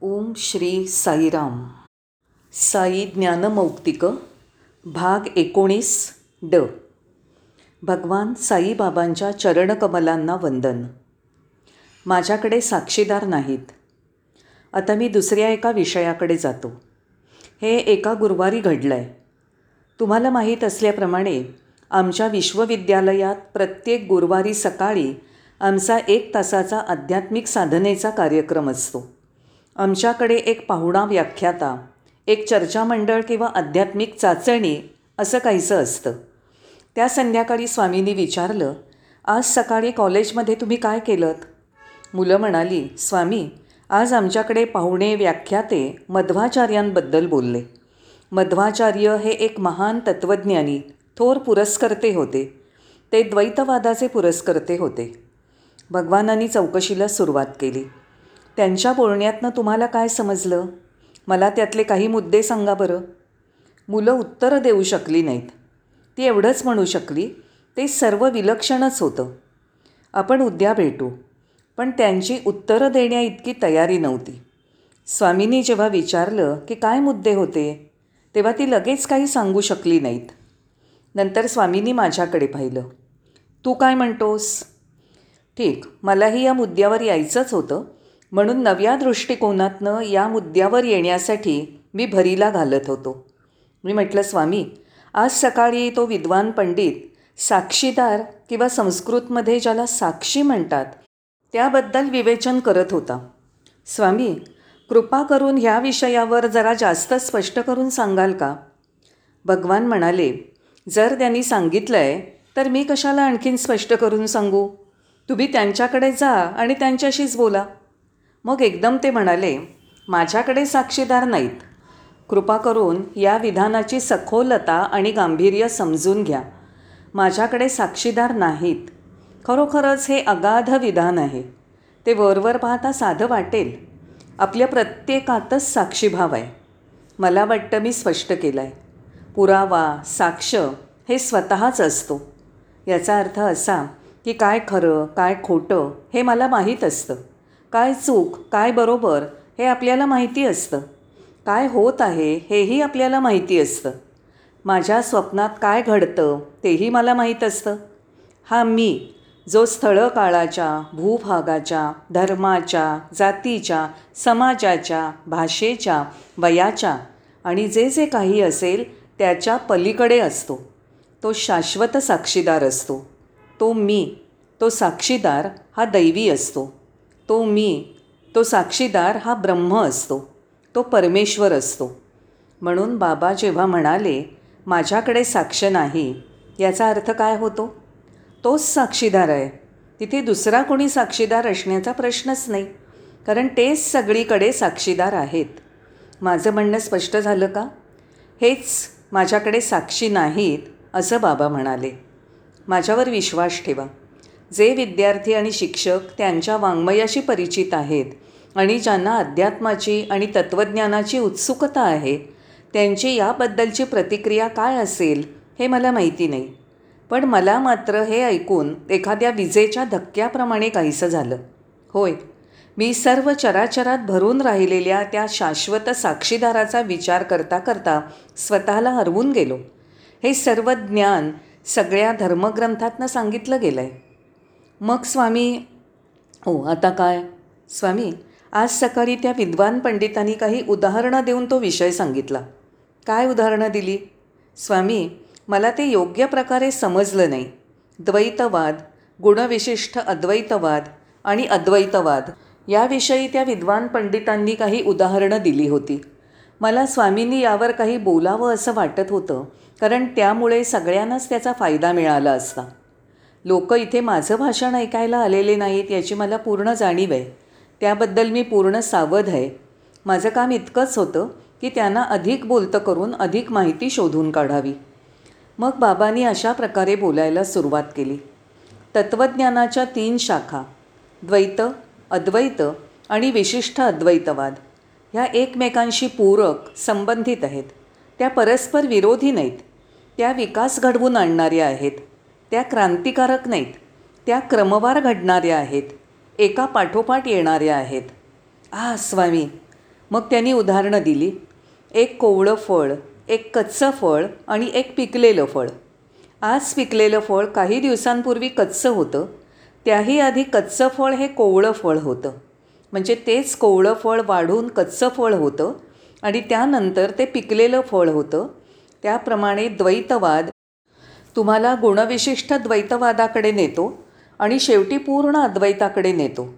ओम श्री साईराम. साई ज्ञानमौक्तिक भाग एकोणीस ड. भगवान साईबाबांच्या चरणकमलांना वंदन. माझ्याकडे साक्षीदार नाहीत. आता मी दुसऱ्या एका विषयाकडे जातो. हे एका गुरुवारी घडलं आहे तुम्हाला माहीत असल्याप्रमाणे आमच्या विश्वविद्यालयात प्रत्येक गुरुवारी सकाळी आमचा एक तासाचा आध्यात्मिक साधनेचा कार्यक्रम असतो. आमच्याकडे एक पाहुणा व्याख्याता एक चर्चामंडळ किंवा आध्यात्मिक चाचणी असं काहीसं असतं. त्या संध्याकाळी स्वामींनी विचारलं आज सकाळी कॉलेजमध्ये तुम्ही काय केलं मुलं म्हणाली स्वामी आज आमच्याकडे पाहुणे व्याख्याते मध्वाचार्यांबद्दल बोलले. मध्वाचार्य हे एक महान तत्त्वज्ञानी थोर पुरस्कर्ते होते. ते द्वैतवादाचे पुरस्कर्ते होते. भगवानांनी चौकशीला सुरुवात केली. त्यांच्या बोलण्यातनं तुम्हाला काय समजलं? मला त्यातले काही मुद्दे सांगा बरं. मुलं उत्तरं देऊ शकली नाहीत. ती एवढंच म्हणू शकली ते सर्व विलक्षणच होतं. आपण उद्या भेटू. पण त्यांची उत्तरं देण्याइतकी तयारी नव्हती. स्वामींनी जेव्हा विचारलं की काय मुद्दे होते तेव्हा ती लगेच काही सांगू शकली नाहीत. नंतर स्वामींनी माझ्याकडे पाहिलं. तू काय म्हणतोस? ठीक मलाही या मुद्द्यावर यायचंच होतं. म्हणून नव्या दृष्टिकोनातनं या मुद्द्यावर येण्यासाठी मी भरीला घालत होतो. मी म्हटलं स्वामी आज सकाळी तो विद्वान पंडित साक्षीदार किंवा संस्कृतमध्ये ज्याला साक्षी म्हणतात त्याबद्दल विवेचन करत होता. स्वामी कृपा करून ह्या विषयावर जरा जास्त स्पष्ट करून सांगाल का? भगवान म्हणाले जर त्यांनी सांगितलं आहे तर मी कशाला आणखीन स्पष्ट करून सांगू? तुम्ही त्यांच्याकडे जा आणि त्यांच्याशीच बोला. मग एकदम ते म्हणाले माझ्याकडे साक्षीदार नाहीत. कृपा करून या विधानाची सखोलता आणि गांभीर्य समजून घ्या. माझ्याकडे साक्षीदार नाहीत. खरोखरच हे अगाध विधान आहे. ते वरवर पाहता साधं वाटेल. आपल्या प्रत्येकातच साक्षीभाव आहे. मला वाटतं मी स्पष्ट केलं आहे पुरावा साक्ष हे स्वतःच असतो. याचा अर्थ असा की काय खरं काय खोटं हे मला माहीत असतं. काय चूक काय बरोबर हे आपल्याला माहिती असतं. काय होत आहे हेही आपल्याला माहिती असतं. माझ्या स्वप्नात काय घडतं तेही मला माहीत असतं. हा मी जो स्थळ काळाच्या भूभागाच्या धर्माच्या जातीच्या समाजाच्या भाषेच्या वयाच्या आणि जे जे काही असेल त्याच्या पलीकडे असतो. तो शाश्वत साक्षीदार असतो. तो मी तो साक्षीदार हा दैवी असतो. तो मी तो साक्षीदार हा ब्रह्म असतो तो परमेश्वर असतो. म्हणून बाबा जेव्हा म्हणाले माझ्याकडे साक्ष नाही याचा अर्थ काय होतो? तोच साक्षीदार आहे. तिथे दुसरा कोणी साक्षीदार असण्याचा प्रश्नच नाही कारण तेच सगळीकडे साक्षीदार आहेत. माझं म्हणणं स्पष्ट झालं का? हेच माझ्याकडे साक्षी नाहीत असं बाबा म्हणाले. माझ्यावर विश्वास ठेवा. जे विद्यार्थी आणि शिक्षक त्यांच्या वाङ्मयाशी परिचित आहेत आणि ज्यांना अध्यात्माची आणि तत्त्वज्ञानाची उत्सुकता आहे त्यांची याबद्दलची प्रतिक्रिया काय असेल हे मला माहिती नाही. पण मला मात्र हे ऐकून एखाद्या विजेच्या धक्क्याप्रमाणे काहीसं झालं. होय मी सर्व चराचरात भरून राहिलेल्या त्या शाश्वत साक्षीदाराचा विचार करता करता स्वतःला हरवून गेलो. हे सर्व ज्ञान सगळ्या धर्मग्रंथातनं सांगितलं गेलं आहे मग स्वामी हो आता काय? स्वामी आज सकाळी त्या विद्वान पंडितांनी काही उदाहरणं देऊन तो विषय सांगितला. काय उदाहरणं दिली? स्वामी मला ते योग्य प्रकारे समजलं नाही. द्वैतवाद गुणविशिष्ट अद्वैतवाद आणि अद्वैतवाद याविषयी त्या विद्वान पंडितांनी काही उदाहरणं दिली होती. मला स्वामींनी यावर काही बोलावं असं वाटत होतं कारण त्यामुळे सगळ्यांनाच त्याचा फायदा मिळाला असता. लोक इथे माझं भाषण ऐकायला आलेले नाहीत याची मला पूर्ण जाणीव आहे. त्याबद्दल मी पूर्ण सावध आहे. माझं काम इतकंच होतं की त्यांना अधिक बोलतं करून अधिक माहिती शोधून काढावी. मग बाबांनी अशा प्रकारे बोलायला सुरुवात केली. तत्त्वज्ञानाच्या तीन शाखा द्वैत अद्वैत आणि विशिष्ट अद्वैतवाद. ह्या एकमेकांशी पूरक संबंधित आहेत. त्या परस्पर विरोधी नाहीत. त्या विकास घडवून आणणाऱ्या आहेत. त्या क्रांतिकारक नाहीत. त्या क्रमवार घडणाऱ्या आहेत. एका पाठोपाठ येणाऱ्या आहेत. आ स्वामी. मग त्यांनी उदाहरणं दिली. एक कोवळं फळ एक कच्चं फळ आणि एक पिकलेलं फळ. आज पिकलेलं फळ काही दिवसांपूर्वी कच्चं होतं. त्याही आधी कच्चं फळ हे कोवळं फळ होतं. म्हणजे तेच कोवळं फळ वाढून कच्चं फळ होतं आणि त्यानंतर ते पिकलेलं फळ होतं. त्याप्रमाणे द्वैतवाद तुम्हाला गुणविशिष्ट द्वैतवादाकडे नेतो आणि शेवटी पूर्ण अद्वैताकडे नेतो.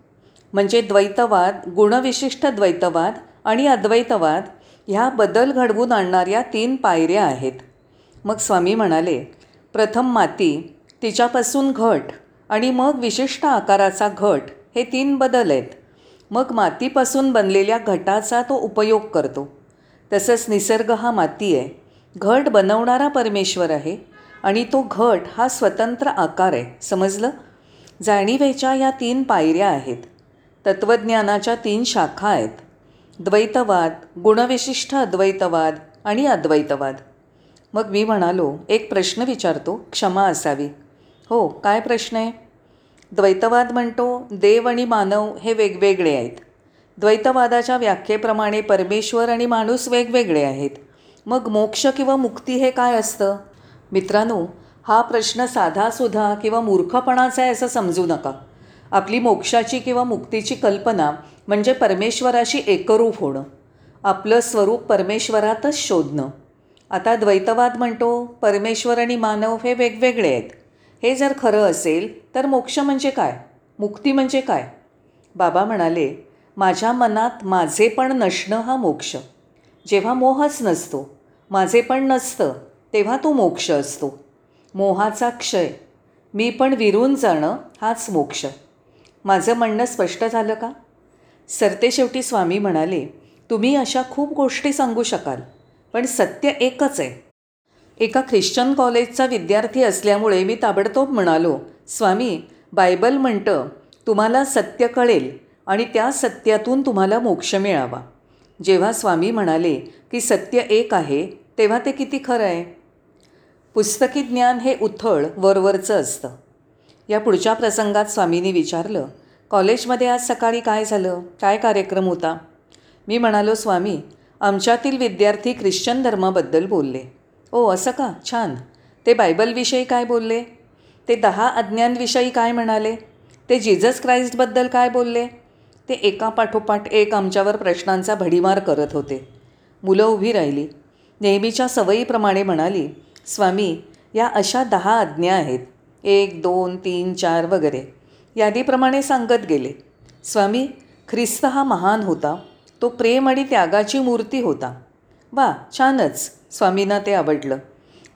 म्हणजे द्वैतवाद गुणविशिष्ट द्वैतवाद आणि अद्वैतवाद ह्या बदल घडवून आणणाऱ्या तीन पायऱ्या आहेत. मग स्वामी म्हणाले प्रथम माती तिच्यापासून घट आणि मग विशिष्ट आकाराचा घट हे तीन बदल आहेत. मग मातीपासून बनलेल्या घटाचा तो उपयोग करतो. तसंच निसर्ग हा माती आहे घट बनवणारा परमेश्वर आहे. आणि तो घट हा स्वतंत्र आकार आहे. समजलं? जाणीवेच्या या तीन पायऱ्या आहेत. तत्त्वज्ञानाच्या तीन शाखा आहेत. द्वैतवाद गुणविशिष्ट अद्वैतवाद आणि अद्वैतवाद. मग मी म्हणालो एक प्रश्न विचारतो क्षमा असावी. हो काय प्रश्न आहे? द्वैतवाद म्हणतो देव आणि मानव हे वेगवेगळे आहेत. द्वैतवादाच्या व्याख्येप्रमाणे परमेश्वर आणि माणूस वेगवेगळे आहेत. मग मोक्ष किंवा मुक्ती हे काय असतं? मित्रांनो हा प्रश्न साधासुधा किंवा मूर्खपणाचा आहे असं समजू नका. आपली मोक्षाची किंवा मुक्तीची कल्पना म्हणजे परमेश्वराशी एकरूप होणं. आपलं स्वरूप परमेश्वरातच शोधणं. आता द्वैतवाद म्हणतो परमेश्वर आणि मानव हे वेगवेगळे आहेत. हे जर खरं असेल तर मोक्ष म्हणजे काय? मुक्ती म्हणजे काय? बाबा म्हणाले माझ्या मनात माझे पण नसणं हा मोक्ष. जेव्हा मोहच नसतो माझे पण नसतं तेव्हा तो मोक्ष असतो. मोहाचा क्षय. मी पण विरून जाणं हाच मोक्ष. माझं म्हणणं स्पष्ट झालं का? सरतेशेवटी स्वामी म्हणाले तुम्ही अशा खूप गोष्टी सांगू शकाल पण सत्य एकच आहे. एका ख्रिश्चन कॉलेजचा विद्यार्थी असल्यामुळे मी ताबडतोब म्हणालो स्वामी बायबल म्हणतं तुम्हाला सत्य कळेल आणि त्या सत्यातून तुम्हाला मोक्ष मिळावा. जेव्हा स्वामी म्हणाले की सत्य एक आहे तेव्हा ते किती खरं आहे? पुस्तकी ज्ञान हे उथळ वरवरचं असतं. या पुढच्या प्रसंगात स्वामींनी विचारलं कॉलेजमध्ये आज सकाळी काय झालं? काय कार्यक्रम होता? मी म्हणालो स्वामी आमच्यातील विद्यार्थी ख्रिश्चन धर्माबद्दल बोलले. ओ असं का? छान. ते बायबलविषयी काय बोलले? ते दहा अज्ञानविषयी काय म्हणाले? ते जीजस क्राइस्टबद्दल काय बोलले? ते एका पाठोपाठ एक आमच्यावर प्रश्नांचा भडीमार करत होते. मुलं उभी राहिली. नेहमीच्या सवयीप्रमाणे म्हणाली स्वामी या अशा दहा आज्ञा आहेत. एक दोन तीन चार वगैरे. यादीप्रमाणे सांगत गेले. स्वामी ख्रिस्त हा महान होता. तो प्रेम आणि त्यागाची मूर्ती होता. वा छानच. स्वामींना ते आवडलं.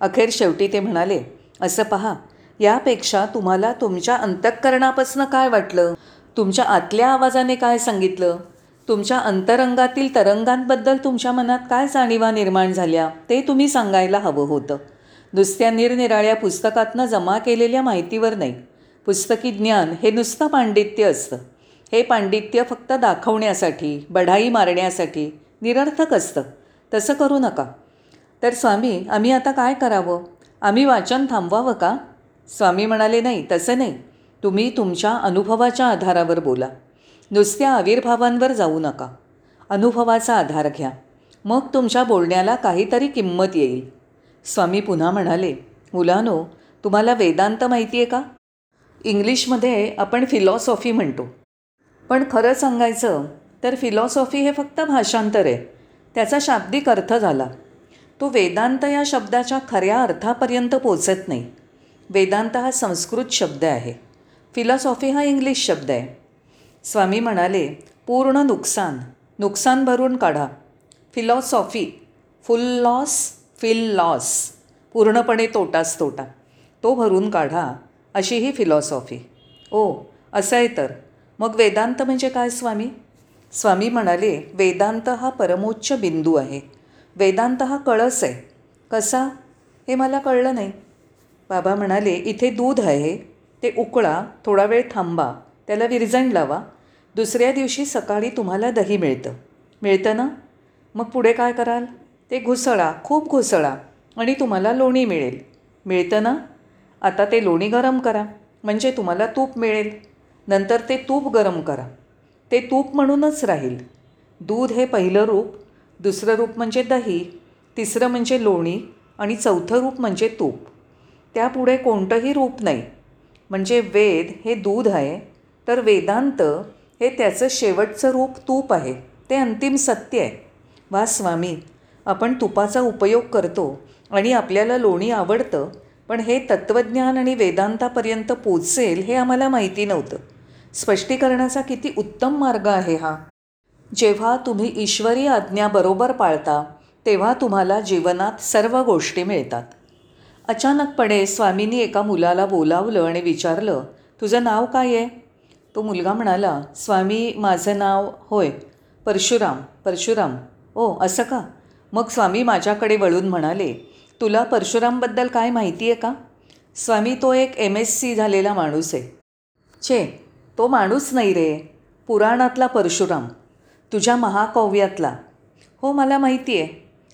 अखेर शेवटी ते म्हणाले असं पहा यापेक्षा तुम्हाला तुमच्या अंतःकरणापासून काय वाटलं? तुमच्या आतल्या आवाजाने काय सांगितलं? तुमच्या अंतरंगातील तरंगांबद्दल तुमच्या मनात काय जाणीवा निर्माण झाल्या? ते तुम्ही सांगायला हवं होतं. नुसत्या निरनिराळ्या पुस्तकातनं जमा केलेल्या माहितीवर नाही. पुस्तकी ज्ञान हे नुसतं पांडित्य असतं. हे पांडित्य फक्त दाखवण्यासाठी बढाई मारण्यासाठी निरर्थक असतं. तसं करू नका. तर स्वामी आम्ही आता काय करावं? आम्ही वाचन थांबवावं का? स्वामी म्हणाले नाही तसं नाही. तुम्ही तुमच्या अनुभवाच्या आधारावर बोला. नुसत्या आविर्भावांवर जाऊ नका. अनुभवाचा आधार घ्या. मग तुमच्या बोलण्याला काहीतरी किंमत येईल. स्वामी पुन्हा म्हणाले मुलानो तुम्हाला वेदांत माहिती आहे का? इंग्लिशमध्ये आपण फिलॉसॉफी म्हणतो. पण खरं सांगायचं तर फिलॉसॉफी हे फक्त भाषांतर आहे. त्याचा शाब्दिक अर्थ झाला. तो वेदांत या शब्दाच्या खऱ्या अर्थापर्यंत पोचत नाही. वेदांत हा संस्कृत शब्द आहे. फिलॉसॉफी हा इंग्लिश शब्द आहे. स्वामी म्हणाले पूर्ण नुकसान. नुकसान भरून काढा. Philosophy full loss fill loss पूर्णपणे तोटाच तोटा. तो भरून काढा अशी ही फिलॉसॉफी. ओ असं आहे तर. मग वेदांत म्हणजे काय स्वामी? स्वामी म्हणाले वेदांत हा परमोच्च बिंदू आहे. वेदांत हा कळस आहे. कसा? हे मला कळलं नाही. बाबा म्हणाले इथे दूध आहे ते उकळा थोडा वेळ थांबा त्याला विरजण लावा. दुसऱ्या दिवशी सकाळी तुम्हाला दही मिळतं. मिळतं ना? मग पुढे काय कराल? ते घुसळा खूप घुसळा आणि तुम्हाला लोणी मिळेल. मिळतं ना? आता ते लोणी गरम करा. म्हणजे तुम्हाला तूप मिळेल. नंतर ते तूप गरम करा. ते तूप म्हणूनच राहील. दूध हे पहिलं रूप दुसरं रूप म्हणजे दही तिसरं म्हणजे लोणी आणि चौथं रूप म्हणजे तूप. त्यापुढे कोणतंही रूप नाही. म्हणजे वेद हे दूध आहे तर वेदांत हे त्याचं शेवटचं रूप तूप आहे. ते अंतिम सत्य आहे. वा स्वामी आपण तुपाचा उपयोग करतो आणि आपल्याला लोणी आवडतं पण हे तत्त्वज्ञान आणि वेदांतापर्यंत पोचेल हे आम्हाला माहिती नव्हतं. स्पष्टीकरणाचा किती उत्तम मार्ग आहे हा. जेव्हा तुम्ही ईश्वरी आज्ञा बरोबर पाळता तेव्हा तुम्हाला जीवनात सर्व गोष्टी मिळतात. अचानकपणे स्वामींनी एका मुलाला बोलावलं आणि विचारलं तुझं नाव काय आहे? तो मुलगा म्हणाला स्वामी माझं नाव होय परशुराम परशुराम. ओ असं का? मग स्वामी माझ्याकडे वळून म्हणाले तुला परशुरामबद्दल काय माहिती आहे का? स्वामी तो एक एम एस सी झालेला माणूस आहे. छे तो माणूस नाही रे. पुराणातला परशुराम. तुझ्या महाकाव्यातला. हो मला माहिती आहे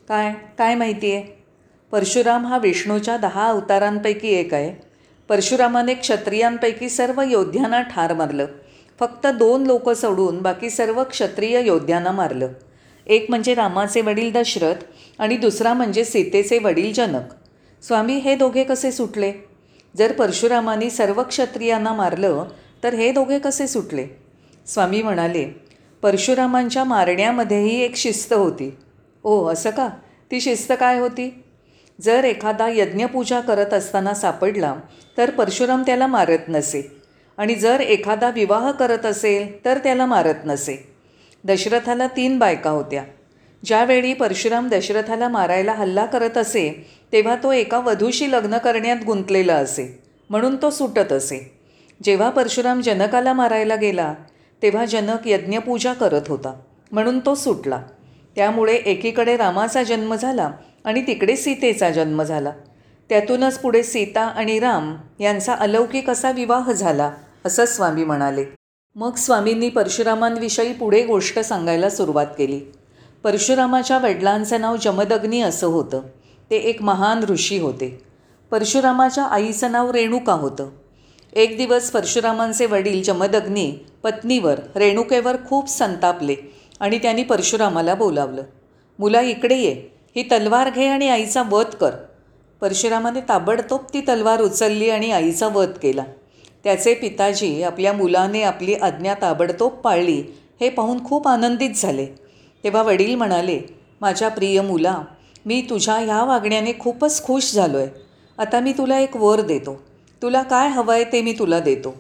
काय? काय माहिती आहे परशुराम हा विष्णूच्या दहा अवतारांपैकी एक आहे. परशुरामाने क्षत्रियांपैकी सर्व योद्ध्यांना ठार मारलं. फक्त दोन लोक सोडून बाकी सर्व क्षत्रिय योद्ध्यांना मारलं. एक म्हणजे रामाचे वडील दशरथ आणि दुसरा म्हणजे सीतेचे वडील जनक. स्वामी हे दोघे कसे सुटले? जर परशुरामाने सर्व क्षत्रियांना मारलं तर हे दोघे कसे सुटले? स्वामी म्हणाले परशुरामांच्या मारण्यामध्येही एक शिस्त होती. ओ असं का? ती शिस्त काय होती? जर एखादा यज्ञपूजा करत असताना सापडला तर परशुराम त्याला मारत नसे. आणि जर एखादा विवाह करत असेल तर त्याला मारत नसे. दशरथाला तीन बायका होत्या. ज्यावेळी परशुराम दशरथाला मारायला हल्ला करत असे तेव्हा तो एका वधूशी लग्न करण्यात गुंतलेला असे म्हणून तो सुटत असे. जेव्हा परशुराम जनकाला मारायला गेला तेव्हा जनक यज्ञपूजा करत होता म्हणून तो सुटला. त्यामुळे एकीकडे रामाचा जन्म झाला आणि तिकडे सीतेचा जन्म झाला. त्यातूनच पुढे सीता आणि राम यांचा अलौकिक असा विवाह झाला असं स्वामी म्हणाले. मग स्वामींनी परशुरामांविषयी पुढे गोष्ट सांगायला सुरुवात केली. परशुरामाच्या वडिलांचं नाव जमदग्नी असं होतं. ते एक महान ऋषी होते. परशुरामाच्या आईचं नाव रेणुका होतं. एक दिवस परशुरामांचे वडील जमदग्नी पत्नीवर रेणुकेवर खूप संतापले आणि त्यांनी परशुरामाला बोलावलं. मुला इकडे ये. ही तलवार घे आणि आईचा वध कर. परशुरामाने ताबडतोब ती तलवार उचलली आणि आईचा वध केला. त्याचे पिताजी आपल्या मुलाने आपली आज्ञा ताबडतोब पाळली हे पाहून खूप आनंदित झाले. तेव्हा वडील म्हणाले माझ्या प्रिय मुला मी तुझ्या ह्या वागण्याने खूपच खुश झालो आहे आता मी तुला एक वर देतो. तुला काय हवं आहे ते मी तुला देतो.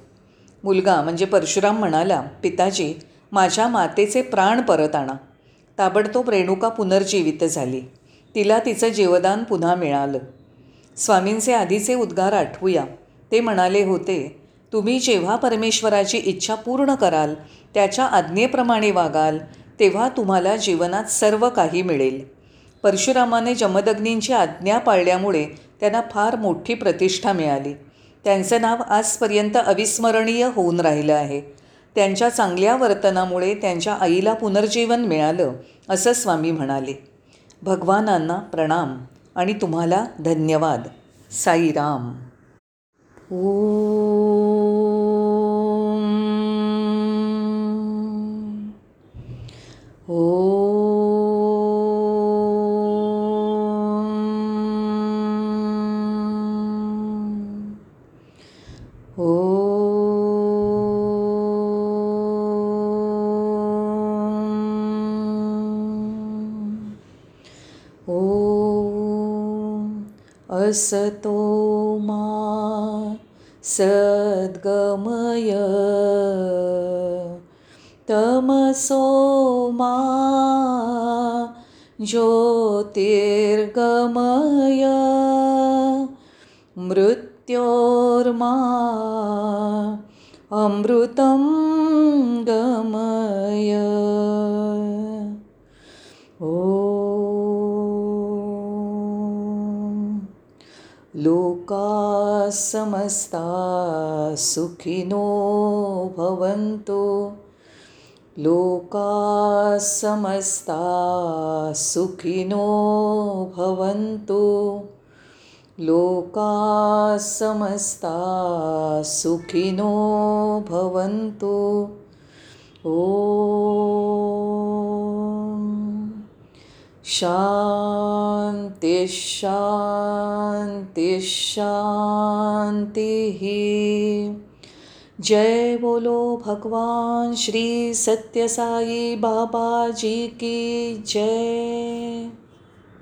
मुलगा म्हणजे परशुराम म्हणाला पिताजी माझ्या मातेचे प्राण परत आणा. ताबडतोब रेणुका पुनर्जीवित झाली. तिला तिचं जीवदान पुन्हा मिळालं. स्वामींचे आधीचे उद्गार आठवूया. ते म्हणाले होते तुम्ही जेव्हा परमेश्वराची इच्छा पूर्ण कराल त्याच्या आज्ञेप्रमाणे वागाल तेव्हा तुम्हाला जीवनात सर्व काही मिळेल. परशुरामाने जमदग्नींची आज्ञा पाळल्यामुळे त्यांना फार मोठी प्रतिष्ठा मिळाली. त्यांचं नाव आजपर्यंत अविस्मरणीय होऊन राहिलं आहे. त्यांच्या चांगल्या वर्तनामुळे त्यांच्या आईला पुनर्जीवन मिळालं असं स्वामी म्हणाले. भगवानांना प्रणाम आणि तुम्हाला धन्यवाद. साईराम. ओ ओ ओ असतो मा सद्गमय तमसो ज्योतिर्गमय मृत्योर्मा अमृतं गमय। लोका समस्ता सुखिनो भवन्तु लोका समस्ता सुखिनो भवन्तु। लोका समस्ता सुखिनो भवन्तु। ॐ शान्ति शान्ति शान्तिः। जय बोलो भगवान श्री सत्य साई बाबा जी की जय।